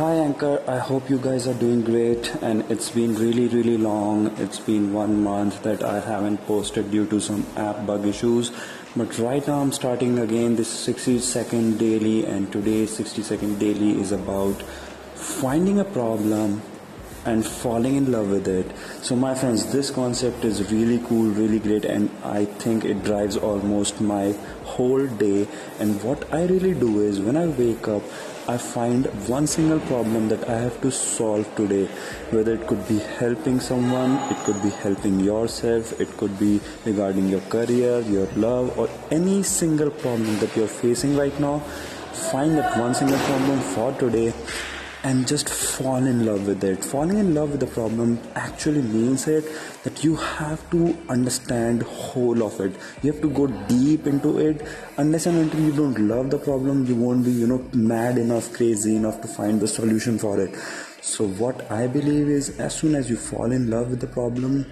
Hi Anchor, I hope you guys are doing great and it's been really really long. It's been one month that I haven't posted due to some app bug issues. But right now I'm starting again this 60 second daily and today's 60 second daily is about finding a problem and falling in love with it. So my friends, this concept is really cool, really great and I think it drives almost my whole day and what I really do is when I wake up I find one single problem that I have to solve today. Whether it could be helping someone, it could be helping yourself, it could be regarding your career, your love, or any single problem that you're facing right now. Find that one single problem for today and just fall in love with it. Falling in love with the problem actually means it that you have to understand whole of it. You have to go deep into it. Unless and until you don't love the problem, you won't be, you know, mad enough, crazy enough to find the solution for it. So what I believe is as soon as you fall in love with the problem,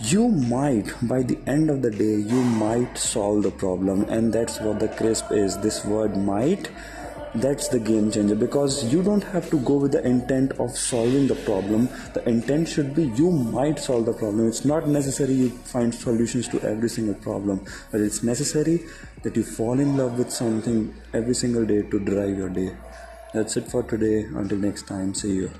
you might by the end of the day you might solve the problem and that's what the crisp is this word might that's the game changer because you don't have to go with the intent of solving the problem. The intent should be you might solve the problem. It's not necessary you find solutions to every single problem but it's necessary that you fall in love with something every single day to drive your day. That's it for today. Until next time see you